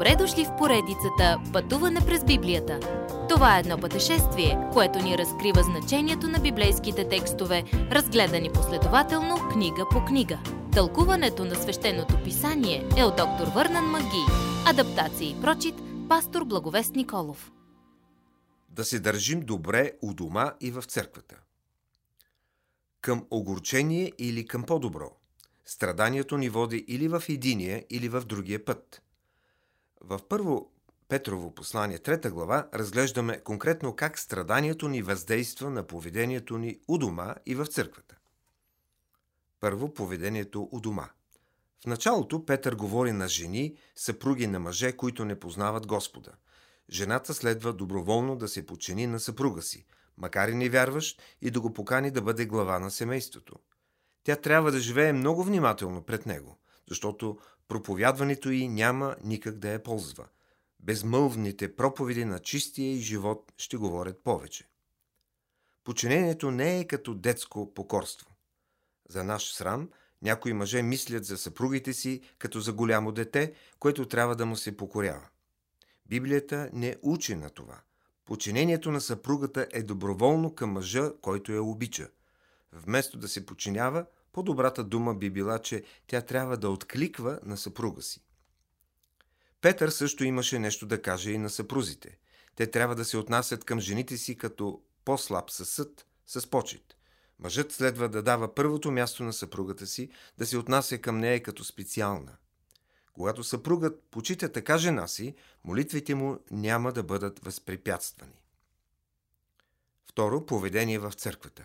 Добре дошли в поредицата Пътуване през Библията. Това е едно пътешествие, което ни разкрива значението на библейските текстове, разгледани последователно книга по книга. Тълкуването на свещеното писание е от доктор Върнан Маги. Адаптация и прочит, пастор Благовест Николов. Да се държим добре у дома и в църквата. Към огорчение или към по-добро. Страданието ни води или в единия, или в другия път. В първо Петрово послание, трета глава, разглеждаме конкретно как страданието ни въздейства на поведението ни у дома и в църквата. Първо, поведението у дома. В началото Петър говори на жени, съпруги на мъже, които не познават Господа. Жената следва доброволно да се подчини на съпруга си, макар и невярващ, и да го покани да бъде глава на семейството. Тя трябва да живее много внимателно пред него, защото проповядването й няма никак да я ползва. Безмълвните проповеди на чистия и живот ще говорят повече. Починението не е като детско покорство. За наш срам, някои мъже мислят за съпругите си като за голямо дете, което трябва да му се покорява. Библията не учи на това. Починението на съпругата е доброволно към мъжа, който я обича. Вместо да се починява, по-добрата дума би била, че тя трябва да откликва на съпруга си. Петър също имаше нещо да каже и на съпрузите. Те трябва да се отнасят към жените си като по-слаб със съд, с почет. Мъжът следва да дава първото място на съпругата си, да се отнася към нея като специална. Когато съпругът почита така жена си, молитвите му няма да бъдат възпрепятствани. Второ, поведение в църквата.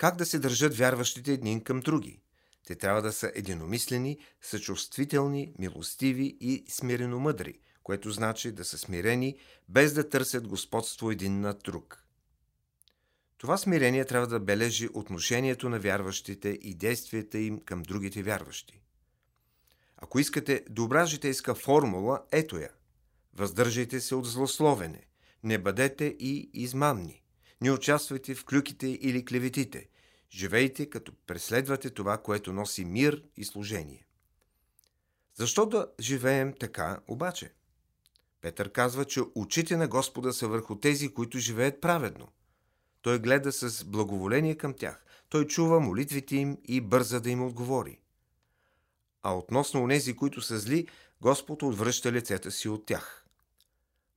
Как да се държат вярващите един към други? Те трябва да са единомислени, съчувствителни, милостиви и смирено мъдри, което значи да са смирени, без да търсят господство един над друг. Това смирение трябва да бележи отношението на вярващите и действията им към другите вярващи. Ако искате добра житейска формула, ето я. Въздържайте се от злословене. Не бъдете и измамни. Не участвайте в клюките или клеветите. Живейте като преследвате това, което носи мир и служение. Защо да живеем така обаче? Петър казва, че очите на Господа са върху тези, които живеят праведно. Той гледа с благоволение към тях. Той чува молитвите им и бърза да им отговори. А относно онези, които са зли, Господ отвръща лицето си от тях.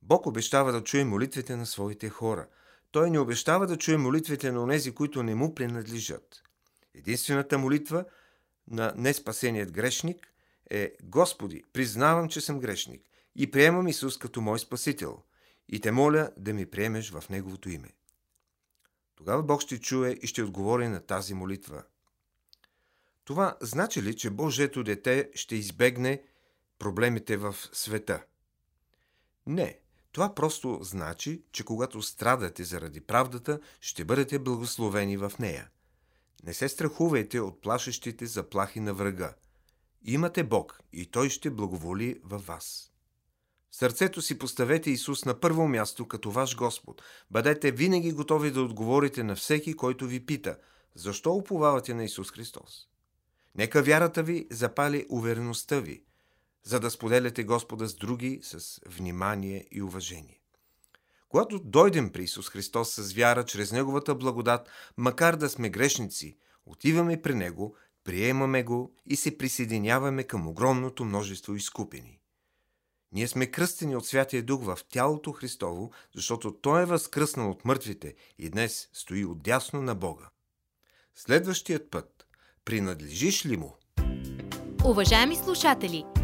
Бог обещава да чуе молитвите на своите хора – той не обещава да чуе молитвите на онези, които не му принадлежат. Единствената молитва на неспасеният грешник е Господи, признавам, че съм грешник и приемам Исус като мой Спасител и те моля да ми приемеш в Неговото име. Тогава Бог ще чуе и ще отговори на тази молитва. Това значи ли, че Божието дете ще избегне проблемите в света? Не, това просто значи, че когато страдате заради правдата, ще бъдете благословени в нея. Не се страхувайте от плашещите заплахи на врага. Имате Бог и Той ще благоволи във вас. В сърцето си поставете Исус на първо място като ваш Господ. Бъдете винаги готови да отговорите на всеки, който ви пита, защо уповавате на Исус Христос. Нека вярата ви запали увереността ви – за да споделяте Господа с други с внимание и уважение. Когато дойдем при Исус Христос с вяра чрез Неговата благодат, макар да сме грешници, отиваме при Него, приемаме Го и се присъединяваме към огромното множество изкупени. Ние сме кръстени от Святия Дух в тялото Христово, защото Той е възкръснал от мъртвите и днес стои отдясно на Бога. Следващият път принадлежиш ли Му? Уважаеми слушатели!